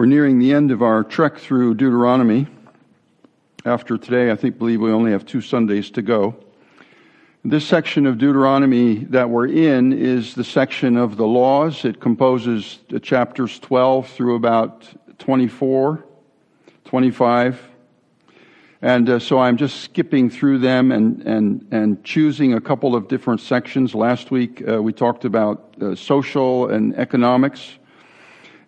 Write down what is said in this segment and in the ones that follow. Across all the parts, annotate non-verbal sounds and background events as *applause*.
We're nearing the end of our trek through Deuteronomy. After today, I think believe we only have two Sundays to go. This section of Deuteronomy that we're in is the section of the laws. It composes chapters 12 through about 24, 25. And uh, so I'm just skipping through them and, and, and choosing a couple of different sections. Last week uh, we talked about uh, social and economics.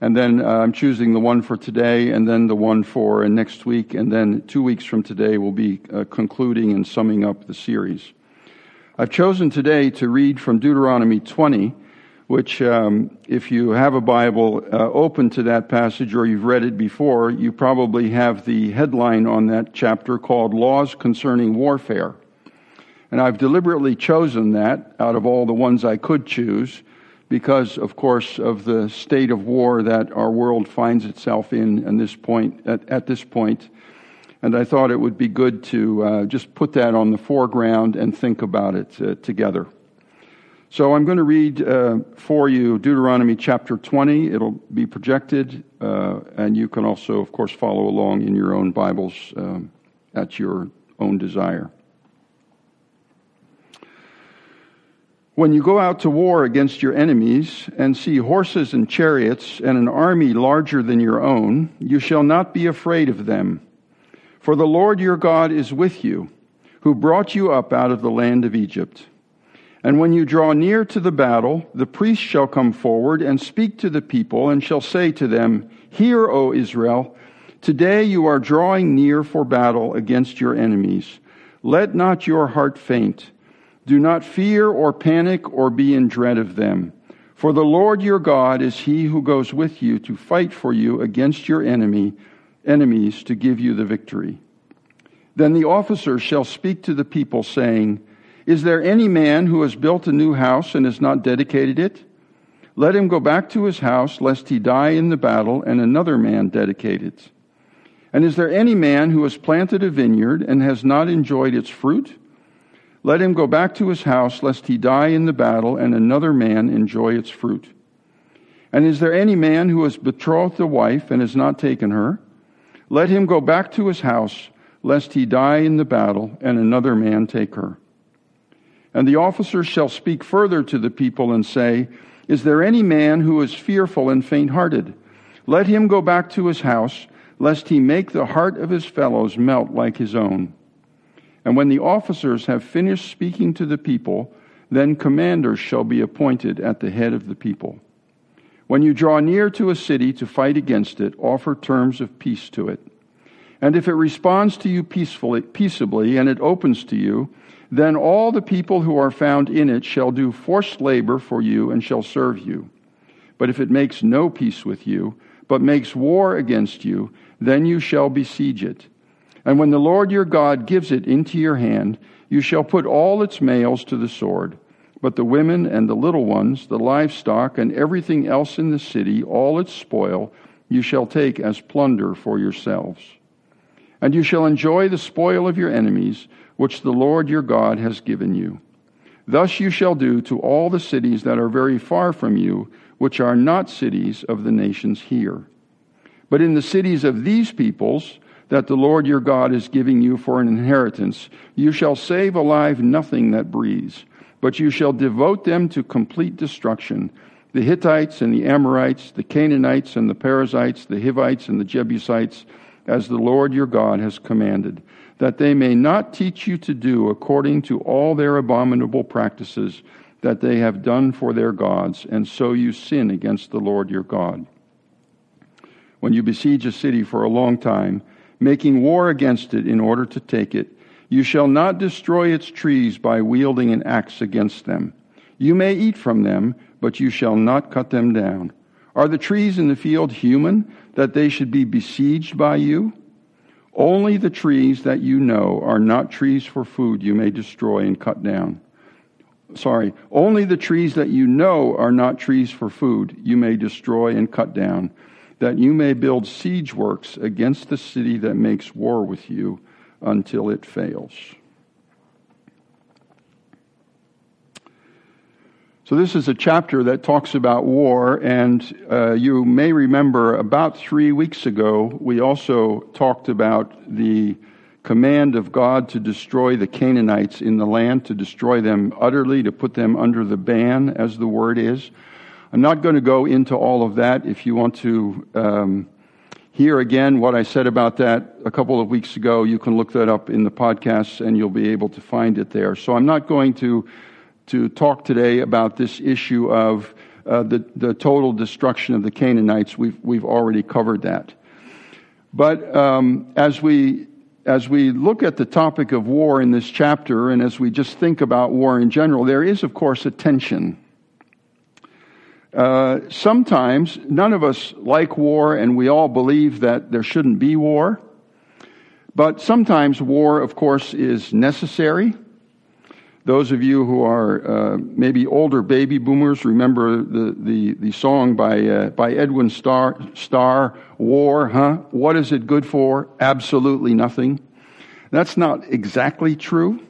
And then uh, I'm choosing the one for today, and then the one for next week, and then two weeks from today we'll be uh, concluding and summing up the series. I've chosen today to read from Deuteronomy 20, which, um, if you have a Bible uh, open to that passage or you've read it before, you probably have the headline on that chapter called Laws Concerning Warfare. And I've deliberately chosen that out of all the ones I could choose because, of course, of the state of war that our world finds itself in at this point. At, at this point. And I thought it would be good to uh, just put that on the foreground and think about it uh, together. So I'm going to read uh, for you Deuteronomy chapter 20. It'll be projected, uh, and you can also, of course, follow along in your own Bibles um, at your own desire. When you go out to war against your enemies and see horses and chariots and an army larger than your own, you shall not be afraid of them. For the Lord your God is with you, who brought you up out of the land of Egypt. And when you draw near to the battle, the priest shall come forward and speak to the people and shall say to them, Hear, O Israel, today you are drawing near for battle against your enemies. Let not your heart faint. Do not fear or panic or be in dread of them. For the Lord your God is he who goes with you to fight for you against your enemy, enemies to give you the victory. Then the officers shall speak to the people saying, Is there any man who has built a new house and has not dedicated it? Let him go back to his house, lest he die in the battle and another man dedicate it. And is there any man who has planted a vineyard and has not enjoyed its fruit? Let him go back to his house, lest he die in the battle and another man enjoy its fruit. And is there any man who has betrothed a wife and has not taken her? Let him go back to his house, lest he die in the battle and another man take her. And the officers shall speak further to the people and say, Is there any man who is fearful and faint hearted? Let him go back to his house, lest he make the heart of his fellows melt like his own. And when the officers have finished speaking to the people, then commanders shall be appointed at the head of the people. When you draw near to a city to fight against it, offer terms of peace to it. And if it responds to you peacefully, peaceably and it opens to you, then all the people who are found in it shall do forced labor for you and shall serve you. But if it makes no peace with you, but makes war against you, then you shall besiege it and when the Lord your God gives it into your hand, you shall put all its males to the sword. But the women and the little ones, the livestock, and everything else in the city, all its spoil, you shall take as plunder for yourselves. And you shall enjoy the spoil of your enemies, which the Lord your God has given you. Thus you shall do to all the cities that are very far from you, which are not cities of the nations here. But in the cities of these peoples, that the Lord your God is giving you for an inheritance. You shall save alive nothing that breathes, but you shall devote them to complete destruction. The Hittites and the Amorites, the Canaanites and the Perizzites, the Hivites and the Jebusites, as the Lord your God has commanded, that they may not teach you to do according to all their abominable practices that they have done for their gods, and so you sin against the Lord your God. When you besiege a city for a long time, making war against it in order to take it. You shall not destroy its trees by wielding an axe against them. You may eat from them, but you shall not cut them down. Are the trees in the field human, that they should be besieged by you? Only the trees that you know are not trees for food you may destroy and cut down. Sorry, only the trees that you know are not trees for food you may destroy and cut down that you may build siege works against the city that makes war with you until it fails. So, this is a chapter that talks about war, and uh, you may remember about three weeks ago, we also talked about the command of God to destroy the Canaanites in the land, to destroy them utterly, to put them under the ban, as the word is. I'm not going to go into all of that. If you want to um, hear again what I said about that a couple of weeks ago, you can look that up in the podcast and you'll be able to find it there. So I'm not going to to talk today about this issue of uh, the, the total destruction of the Canaanites. We've, we've already covered that. But um, as, we, as we look at the topic of war in this chapter, and as we just think about war in general, there is, of course, a tension. Uh, sometimes none of us like war, and we all believe that there shouldn't be war. But sometimes war, of course, is necessary. Those of you who are uh, maybe older baby boomers remember the, the, the song by, uh, by Edwin Starr, Starr, War, huh? What is it good for? Absolutely nothing. That's not exactly true.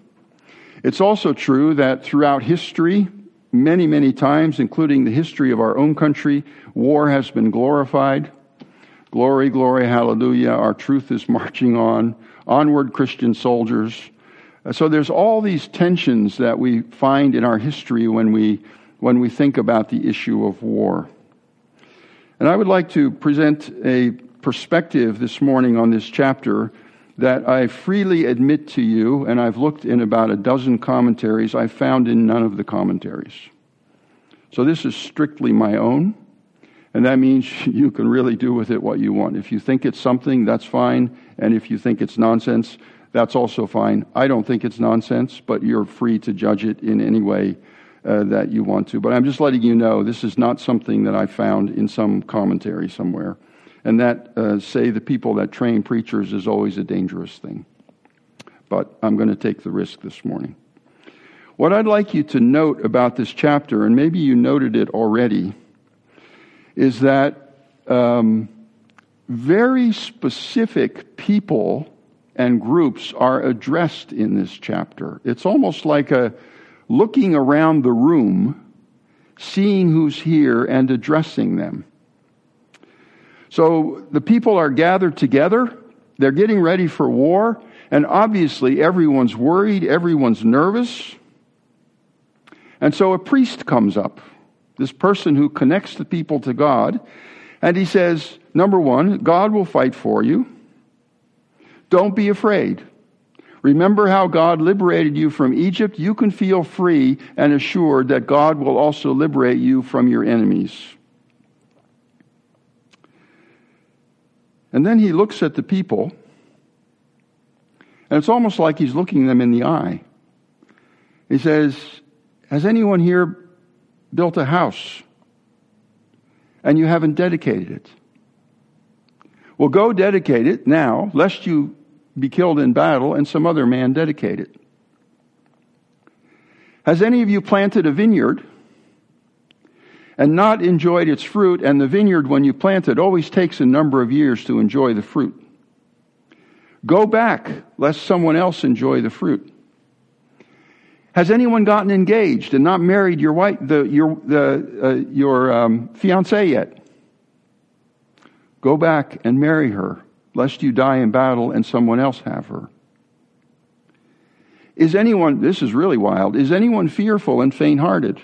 It's also true that throughout history, many, many times, including the history of our own country, war has been glorified. Glory, glory, hallelujah. Our truth is marching on. Onward, Christian soldiers. So there's all these tensions that we find in our history when we, when we think about the issue of war. And I would like to present a perspective this morning on this chapter that I freely admit to you, and I've looked in about a dozen commentaries, I found in none of the commentaries. So this is strictly my own, and that means *laughs* you can really do with it what you want. If you think it's something, that's fine, and if you think it's nonsense, that's also fine. I don't think it's nonsense, but you're free to judge it in any way uh, that you want to. But I'm just letting you know this is not something that I found in some commentary somewhere. And that, uh, say, the people that train preachers is always a dangerous thing. But I'm going to take the risk this morning. What I'd like you to note about this chapter, and maybe you noted it already, is that um, very specific people and groups are addressed in this chapter. It's almost like a looking around the room, seeing who's here and addressing them. So the people are gathered together. They're getting ready for war. And obviously, everyone's worried, everyone's nervous. And so a priest comes up, this person who connects the people to God, and he says, Number one, God will fight for you. Don't be afraid. Remember how God liberated you from Egypt? You can feel free and assured that God will also liberate you from your enemies. And then he looks at the people, and it's almost like he's looking them in the eye. He says, Has anyone here built a house and you haven't dedicated it? Well, go dedicate it now, lest you be killed in battle and some other man dedicate it. Has any of you planted a vineyard and not enjoyed its fruit? And the vineyard, when you plant it, always takes a number of years to enjoy the fruit. Go back, lest someone else enjoy the fruit. Has anyone gotten engaged and not married your wife, the, your, the, uh, your um, fiance yet? Go back and marry her lest you die in battle and someone else have her. Is anyone, this is really wild, is anyone fearful and faint hearted?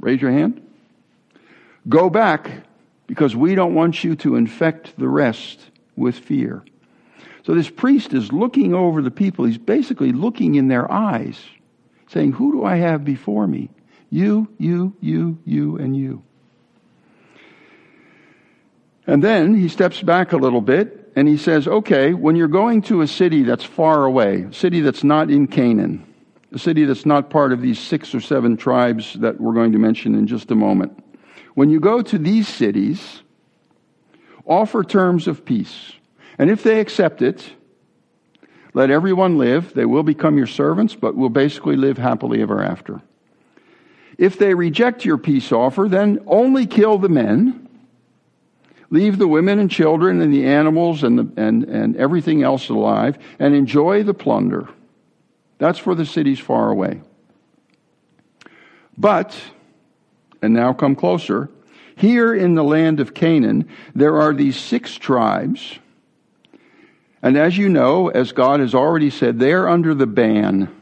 Raise your hand. Go back because we don't want you to infect the rest with fear. So this priest is looking over the people. He's basically looking in their eyes, saying, Who do I have before me? You, you, you, you, and you. And then he steps back a little bit and he says, okay, when you're going to a city that's far away, a city that's not in Canaan, a city that's not part of these six or seven tribes that we're going to mention in just a moment, when you go to these cities, offer terms of peace. And if they accept it, let everyone live. They will become your servants, but will basically live happily ever after. If they reject your peace offer, then only kill the men Leave the women and children and the animals and, the, and, and everything else alive and enjoy the plunder. That's for the cities far away. But, and now come closer, here in the land of Canaan, there are these six tribes. And as you know, as God has already said, they're under the ban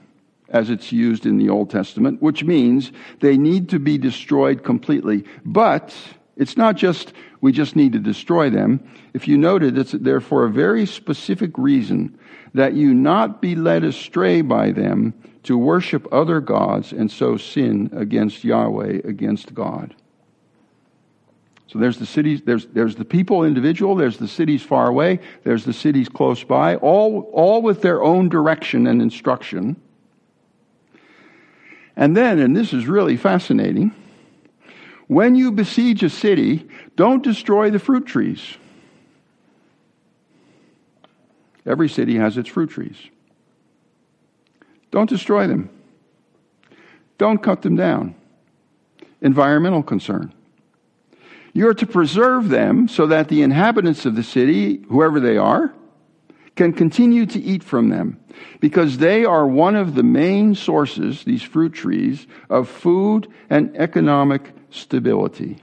as it's used in the Old Testament, which means they need to be destroyed completely. But it's not just we just need to destroy them. If you noted, it's there for a very specific reason that you not be led astray by them to worship other gods and so sin against Yahweh, against God. So there's the cities, there's, there's the people individual, there's the cities far away, there's the cities close by, all, all with their own direction and instruction. And then, and this is really fascinating, when you besiege a city, don't destroy the fruit trees. Every city has its fruit trees. Don't destroy them. Don't cut them down. Environmental concern. You're to preserve them so that the inhabitants of the city, whoever they are, can continue to eat from them because they are one of the main sources, these fruit trees, of food and economic stability.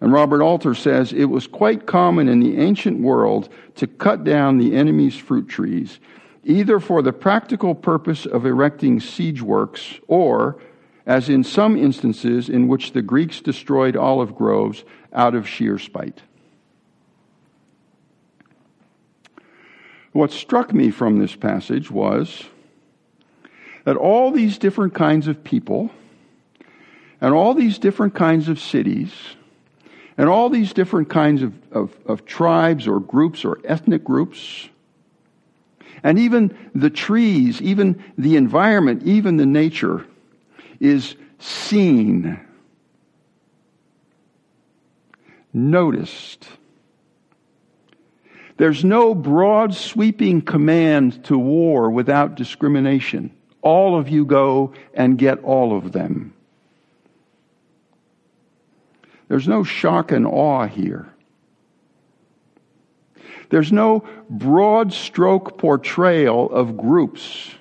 And Robert Alter says it was quite common in the ancient world to cut down the enemy's fruit trees, either for the practical purpose of erecting siege works, or, as in some instances in which the Greeks destroyed olive groves, out of sheer spite. What struck me from this passage was that all these different kinds of people and all these different kinds of cities and all these different kinds of, of, of, tribes or groups or ethnic groups, and even the trees, even the environment, even the nature, is seen, noticed, there's no broad sweeping command to war without discrimination. All of you go and get all of them. There's no shock and awe here. There's no broad stroke portrayal of groups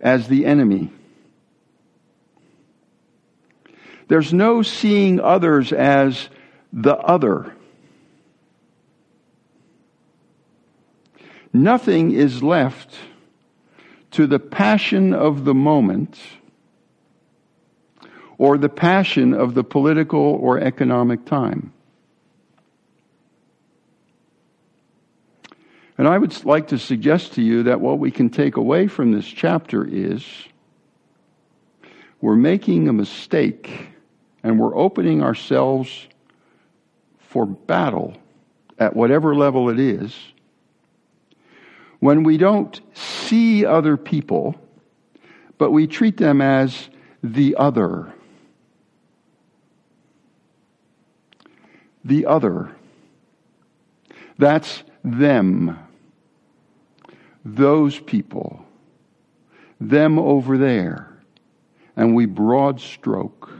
as the enemy. There's no seeing others as the other. Nothing is left to the passion of the moment or the passion of the political or economic time. And I would like to suggest to you that what we can take away from this chapter is we're making a mistake and we're opening ourselves for battle at whatever level it is when we don't see other people, but we treat them as the other. The other. That's them. Those people. Them over there. And we broad stroke.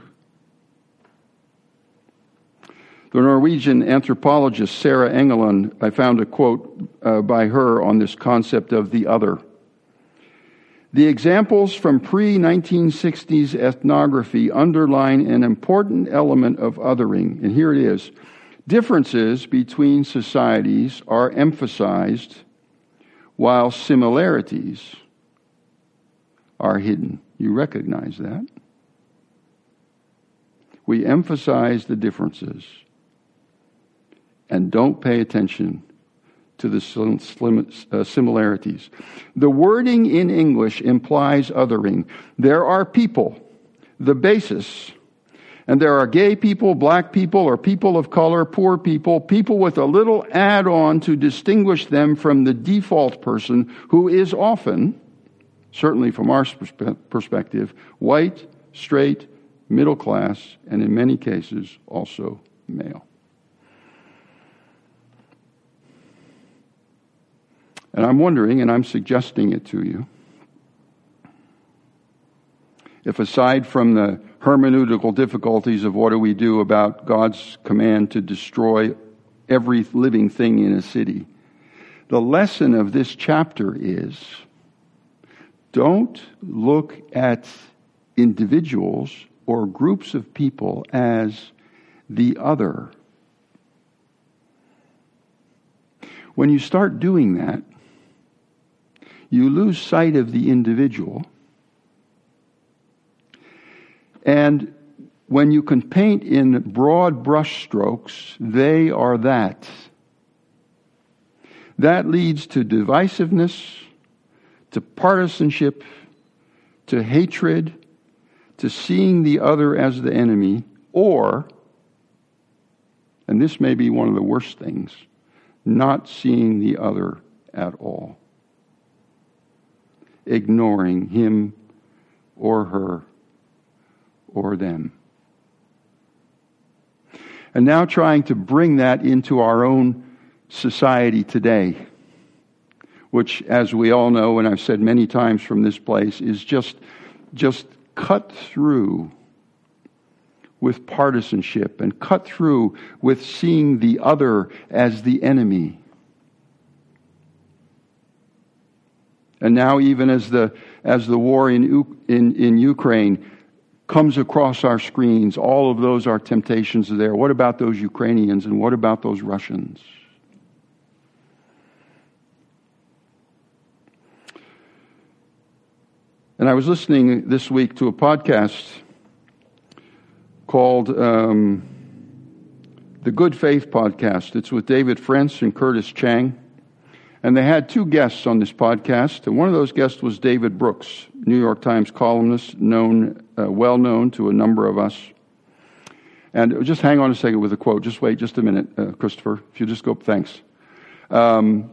The Norwegian anthropologist Sarah Engeland, I found a quote uh, by her on this concept of the other. The examples from pre 1960s ethnography underline an important element of othering, and here it is. Differences between societies are emphasized while similarities are hidden. You recognize that? We emphasize the differences and don't pay attention to the uh, similarities. The wording in English implies othering. There are people, the basis, and there are gay people, black people, or people of color, poor people, people with a little add on to distinguish them from the default person who is often, certainly from our perspective, white, straight, middle class, and in many cases also male. And I'm wondering, and I'm suggesting it to you, if aside from the hermeneutical difficulties of what do we do about God's command to destroy every living thing in a city, the lesson of this chapter is don't look at individuals or groups of people as the other. When you start doing that, you lose sight of the individual. And when you can paint in broad brushstrokes, they are that. That leads to divisiveness, to partisanship, to hatred, to seeing the other as the enemy, or, and this may be one of the worst things, not seeing the other at all, ignoring him or her or them. And now trying to bring that into our own society today, which, as we all know, and I've said many times from this place, is just, just cut through with partisanship and cut through with seeing the other as the enemy. And now, even as the, as the war in, in, in Ukraine comes across our screens, all of those are temptations there. What about those Ukrainians and what about those Russians? And I was listening this week to a podcast called um, the Good Faith Podcast. It's with David French and Curtis Chang. And they had two guests on this podcast. And one of those guests was David Brooks, New York Times columnist, known, uh, well known to a number of us. And just hang on a second with a quote. Just wait just a minute, uh, Christopher. If you just go, thanks. Um,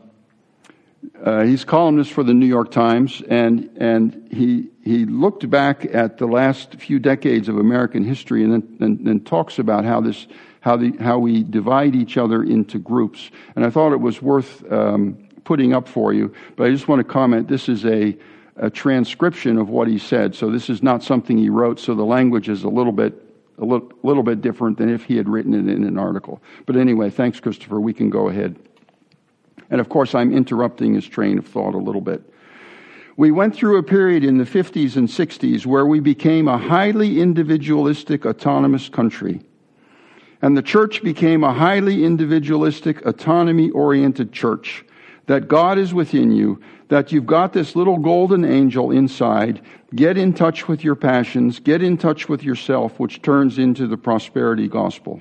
uh, he's columnist for the New York Times, and, and he, he looked back at the last few decades of American history and then, and, and talks about how, this, how, the, how we divide each other into groups. And I thought it was worth um, putting up for you, but I just want to comment this is a, a transcription of what he said, so this is not something he wrote, so the language is a little bit a little, little bit different than if he had written it in an article. But anyway, thanks, Christopher. We can go ahead. And of course, I'm interrupting his train of thought a little bit. We went through a period in the 50s and 60s where we became a highly individualistic, autonomous country. And the church became a highly individualistic, autonomy oriented church. That God is within you, that you've got this little golden angel inside. Get in touch with your passions, get in touch with yourself, which turns into the prosperity gospel.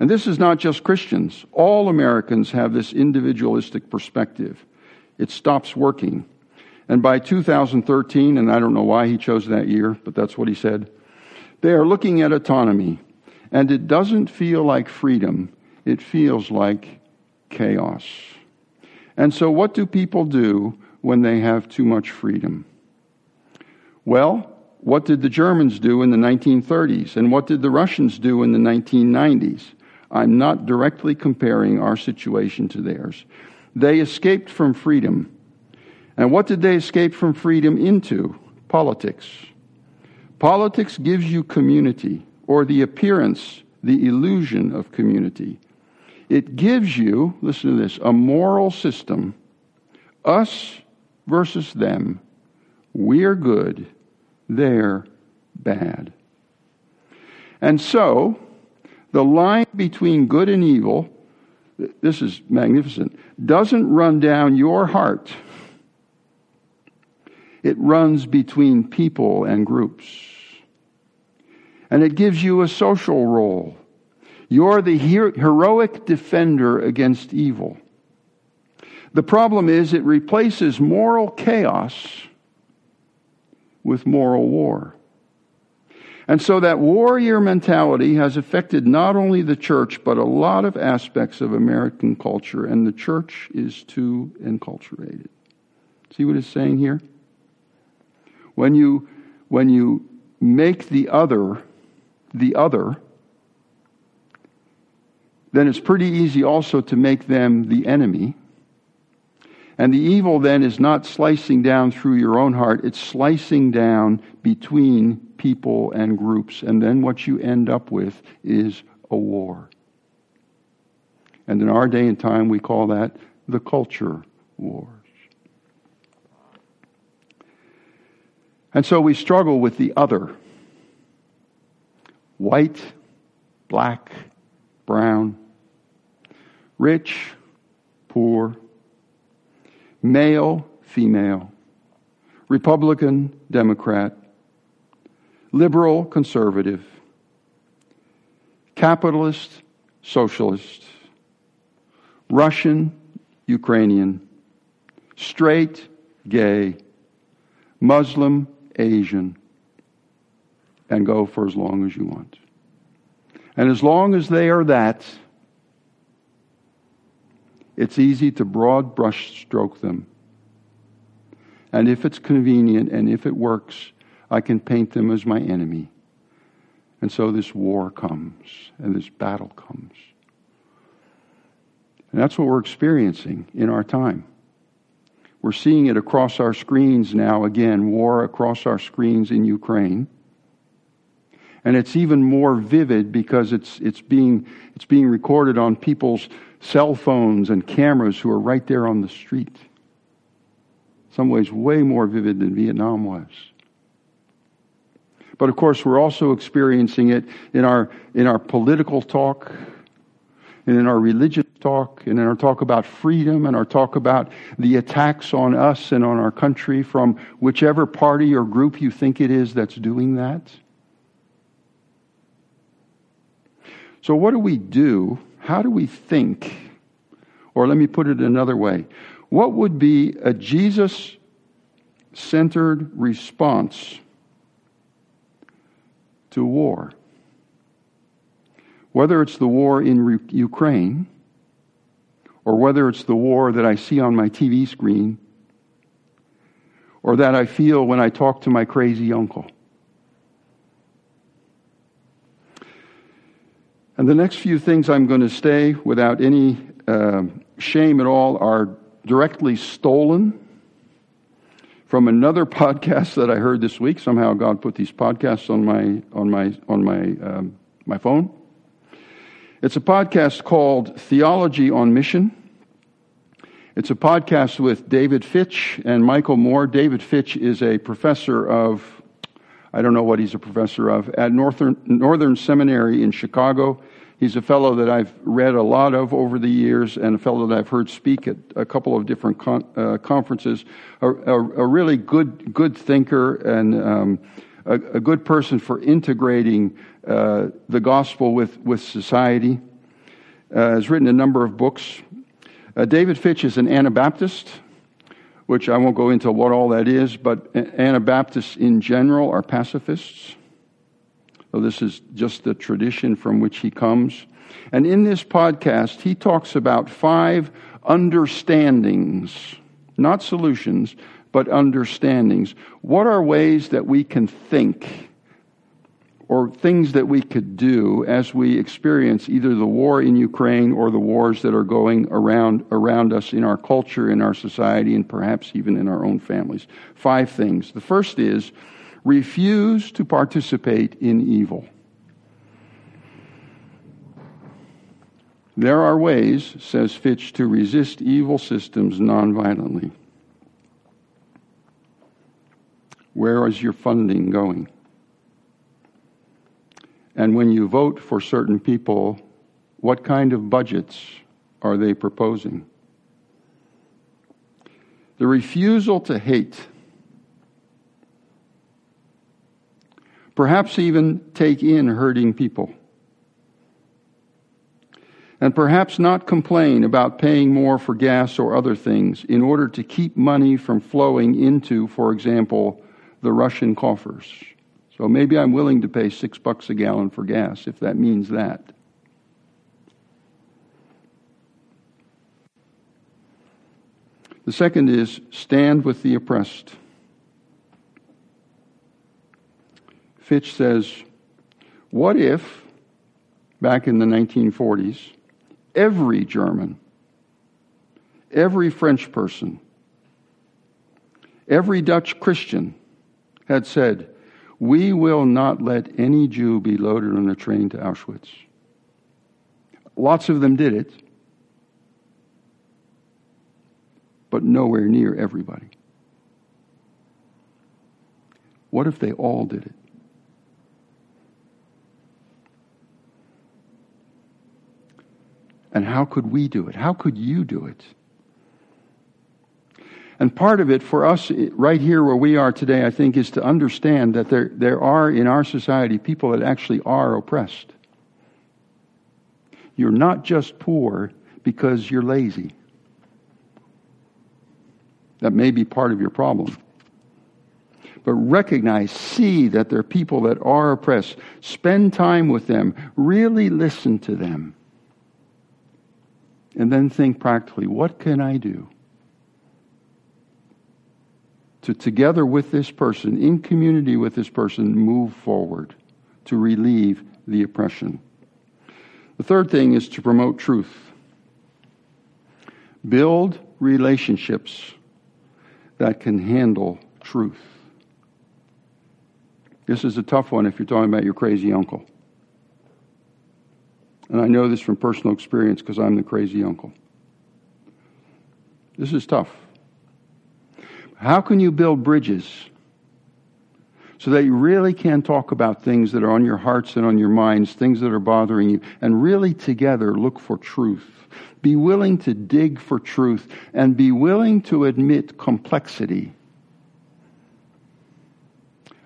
And this is not just Christians. All Americans have this individualistic perspective. It stops working. And by 2013, and I don't know why he chose that year, but that's what he said, they are looking at autonomy. And it doesn't feel like freedom, it feels like chaos. And so, what do people do when they have too much freedom? Well, what did the Germans do in the 1930s? And what did the Russians do in the 1990s? I'm not directly comparing our situation to theirs. They escaped from freedom. And what did they escape from freedom into? Politics. Politics gives you community, or the appearance, the illusion of community. It gives you, listen to this, a moral system. Us versus them. We're good, they're bad. And so, the line between good and evil, this is magnificent, doesn't run down your heart. It runs between people and groups. And it gives you a social role. You're the heroic defender against evil. The problem is it replaces moral chaos with moral war. And so that warrior mentality has affected not only the church, but a lot of aspects of American culture, and the church is too enculturated. See what it's saying here? When you, when you make the other the other, then it's pretty easy also to make them the enemy. And the evil then is not slicing down through your own heart, it's slicing down between people and groups. And then what you end up with is a war. And in our day and time, we call that the culture wars. And so we struggle with the other white, black, brown, rich, poor, male, female, Republican, Democrat, liberal, conservative, capitalist, socialist, Russian, Ukrainian, straight, gay, Muslim, Asian, and go for as long as you want. And as long as they are that, it's easy to broad brushstroke them. And if it's convenient and if it works, I can paint them as my enemy. And so this war comes and this battle comes. And that's what we're experiencing in our time. We're seeing it across our screens now again, war across our screens in Ukraine. And it's even more vivid because it's, it's, being, it's being recorded on people's cell phones and cameras who are right there on the street. Some ways, way more vivid than Vietnam was. But of course, we're also experiencing it in our, in our political talk, and in our religious talk, and in our talk about freedom, and our talk about the attacks on us and on our country from whichever party or group you think it is that's doing that. So, what do we do? How do we think? Or let me put it another way what would be a Jesus centered response to war? Whether it's the war in Re- Ukraine, or whether it's the war that I see on my TV screen, or that I feel when I talk to my crazy uncle. And the next few things I'm going to say without any uh, shame at all are directly stolen from another *laughs* podcast that I heard this week. Somehow God put these podcasts on my on my on my um, my phone. It's a podcast called Theology on Mission. It's a podcast with David Fitch and Michael Moore. David Fitch is a professor of I don't know what he's a professor of at Northern Northern Seminary in Chicago. He's a fellow that I've read a lot of over the years and a fellow that I've heard speak at a couple of different con- uh, conferences. A, a, a, really good, good thinker and um, a, a, good person for integrating uh, the gospel with, with society. Uh, has written a number of books. Uh, David Fitch is an Anabaptist, which I won't go into what all that is, but Anabaptists in general are pacifists. So this is just the tradition from which he comes. And in this podcast, he talks about five understandings, not solutions, but understandings. What are ways that we can think or things that we could do as we experience either the war in Ukraine or the wars that are going around, around us in our culture, in our society, and perhaps even in our own families? Five things. The first is refuse to participate in evil. There are ways, says Fitch, to resist evil systems nonviolently. Where is your funding going? And when you vote for certain people, what kind of budgets are they proposing? The refusal to hate perhaps even take in hurting people. And perhaps not complain about paying more for gas or other things in order to keep money from flowing into, for example, the Russian coffers. So maybe I'm willing to pay six bucks a gallon for gas if that means that. The second is stand with the oppressed. Fitch says, What if, back in the 1940s, every German, every French person, every Dutch Christian had said, We will not let any Jew be loaded on a train to Auschwitz? Lots of them did it, but nowhere near everybody. What if they all did it? And how could we do it? How could you do it? And part of it for us right here where we are today, I think, is to understand that there, there are in our society people that actually are oppressed. You're not just poor because you're lazy. That may be part of your problem. But recognize, see that there are people that are oppressed. Spend time with them. Really listen to them. And then think practically what can I do? To together with this person, in community with this person, move forward to relieve the oppression. The third thing is to promote truth. Build relationships that can handle truth. This is a tough one if you're talking about your crazy uncle. And I know this from personal experience because I'm the crazy uncle. This is tough. How can you build bridges so that you really can talk about things that are on your hearts and on your minds, things that are bothering you, and really together look for truth? Be willing to dig for truth and be willing to admit complexity.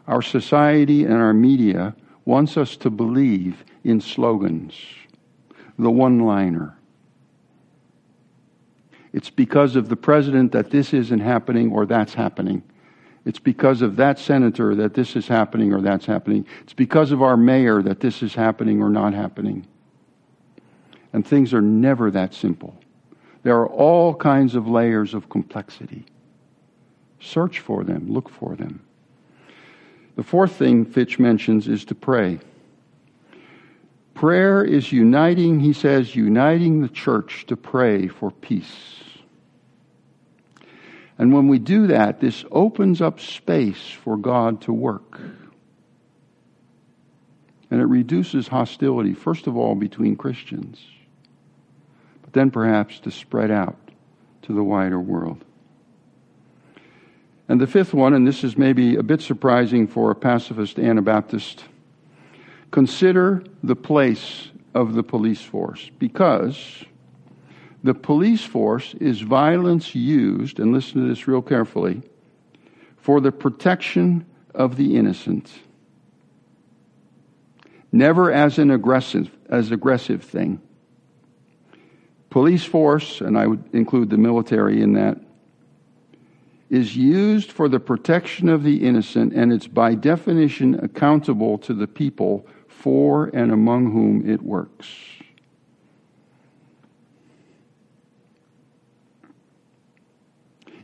Our society and our media wants us to believe in slogans, the one liner. It's because of the president that this isn't happening or that's happening. It's because of that senator that this is happening or that's happening. It's because of our mayor that this is happening or not happening. And things are never that simple. There are all kinds of layers of complexity. Search for them, look for them. The fourth thing Fitch mentions is to pray. Prayer is uniting, he says, uniting the church to pray for peace. And when we do that, this opens up space for God to work. And it reduces hostility, first of all, between Christians but then perhaps to spread out to the wider world. And the fifth one, and this is maybe a bit surprising for a pacifist Anabaptist, consider the place of the police force because the police force is violence used, and listen to this real carefully, for the protection of the innocent. Never as an aggressive, as aggressive thing police force, and I would include the military in that, is used for the protection of the innocent, and it's by definition accountable to the people for and among whom it works.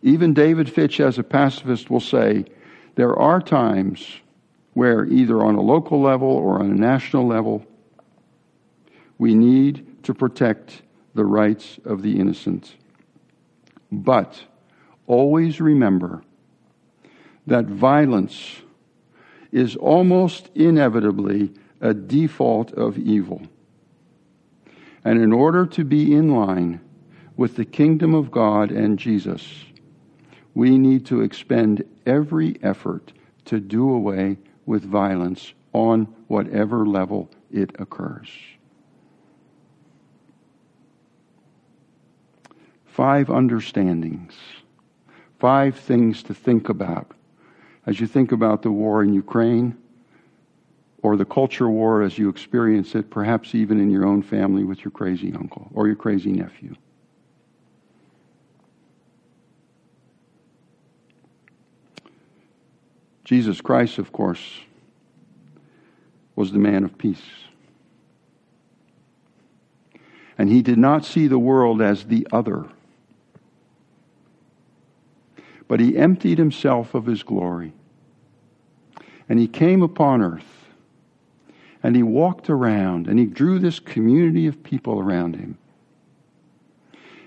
Even David Fitch, as a pacifist, will say there are times where, either on a local level or on a national level, we need to protect the rights of the innocent. But always remember that violence is almost inevitably a default of evil. And in order to be in line with the kingdom of God and Jesus, we need to expend every effort to do away with violence on whatever level it occurs. five understandings, five things to think about as you think about the war in Ukraine or the culture war as you experience it, perhaps even in your own family with your crazy uncle or your crazy nephew. Jesus Christ, of course, was the man of peace. And he did not see the world as the other but he emptied himself of his glory. And he came upon earth. And he walked around and he drew this community of people around him.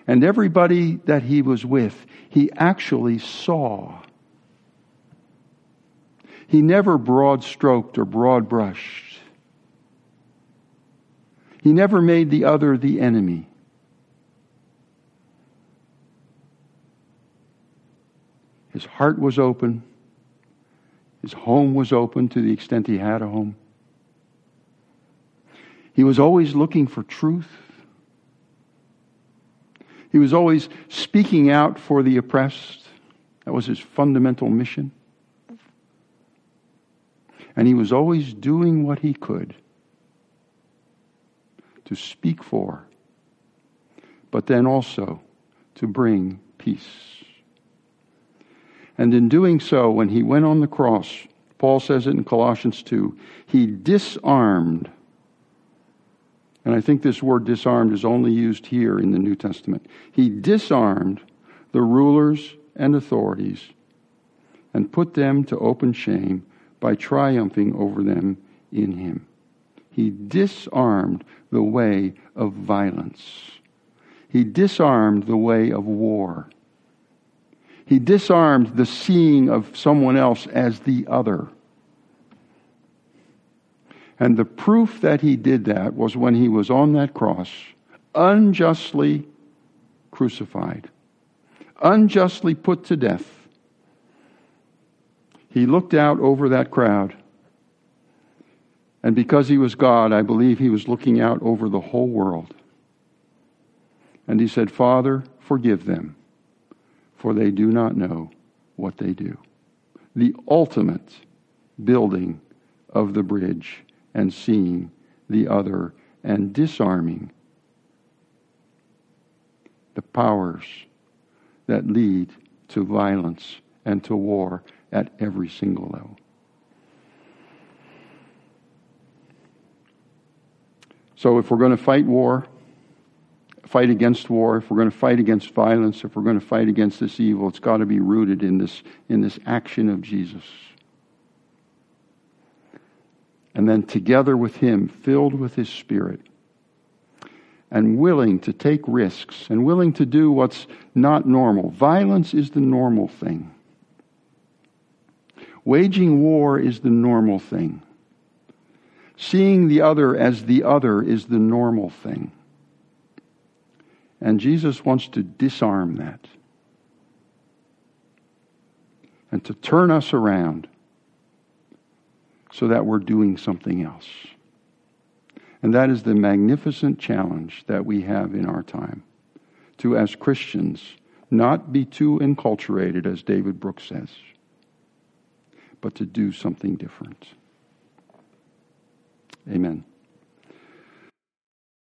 And everybody that he was with, he actually saw. He never broad stroked or broad brushed. He never made the other the enemy. His heart was open. His home was open to the extent he had a home. He was always looking for truth. He was always speaking out for the oppressed. That was his fundamental mission. And he was always doing what he could to speak for, but then also to bring peace. And in doing so, when he went on the cross, Paul says it in Colossians 2, he disarmed. And I think this word disarmed is only used here in the New Testament. He disarmed the rulers and authorities and put them to open shame by triumphing over them in him. He disarmed the way of violence. He disarmed the way of war. He disarmed the seeing of someone else as the other. And the proof that he did that was when he was on that cross, unjustly crucified, unjustly put to death. He looked out over that crowd. And because he was God, I believe he was looking out over the whole world. And he said, Father, forgive them, for they do not know what they do. The ultimate building of the bridge and seeing the other and disarming the powers that lead to violence and to war at every single level. So, if we're going to fight war, fight against war, if we're going to fight against violence, if we're going to fight against this evil, it's got to be rooted in this, in this action of Jesus. And then together with Him, filled with His Spirit, and willing to take risks and willing to do what's not normal. Violence is the normal thing. Waging war is the normal thing. Seeing the other as the other is the normal thing. And Jesus wants to disarm that and to turn us around so that we're doing something else. And that is the magnificent challenge that we have in our time to, as Christians, not be too enculturated, as David Brooks says but to do something different. Amen.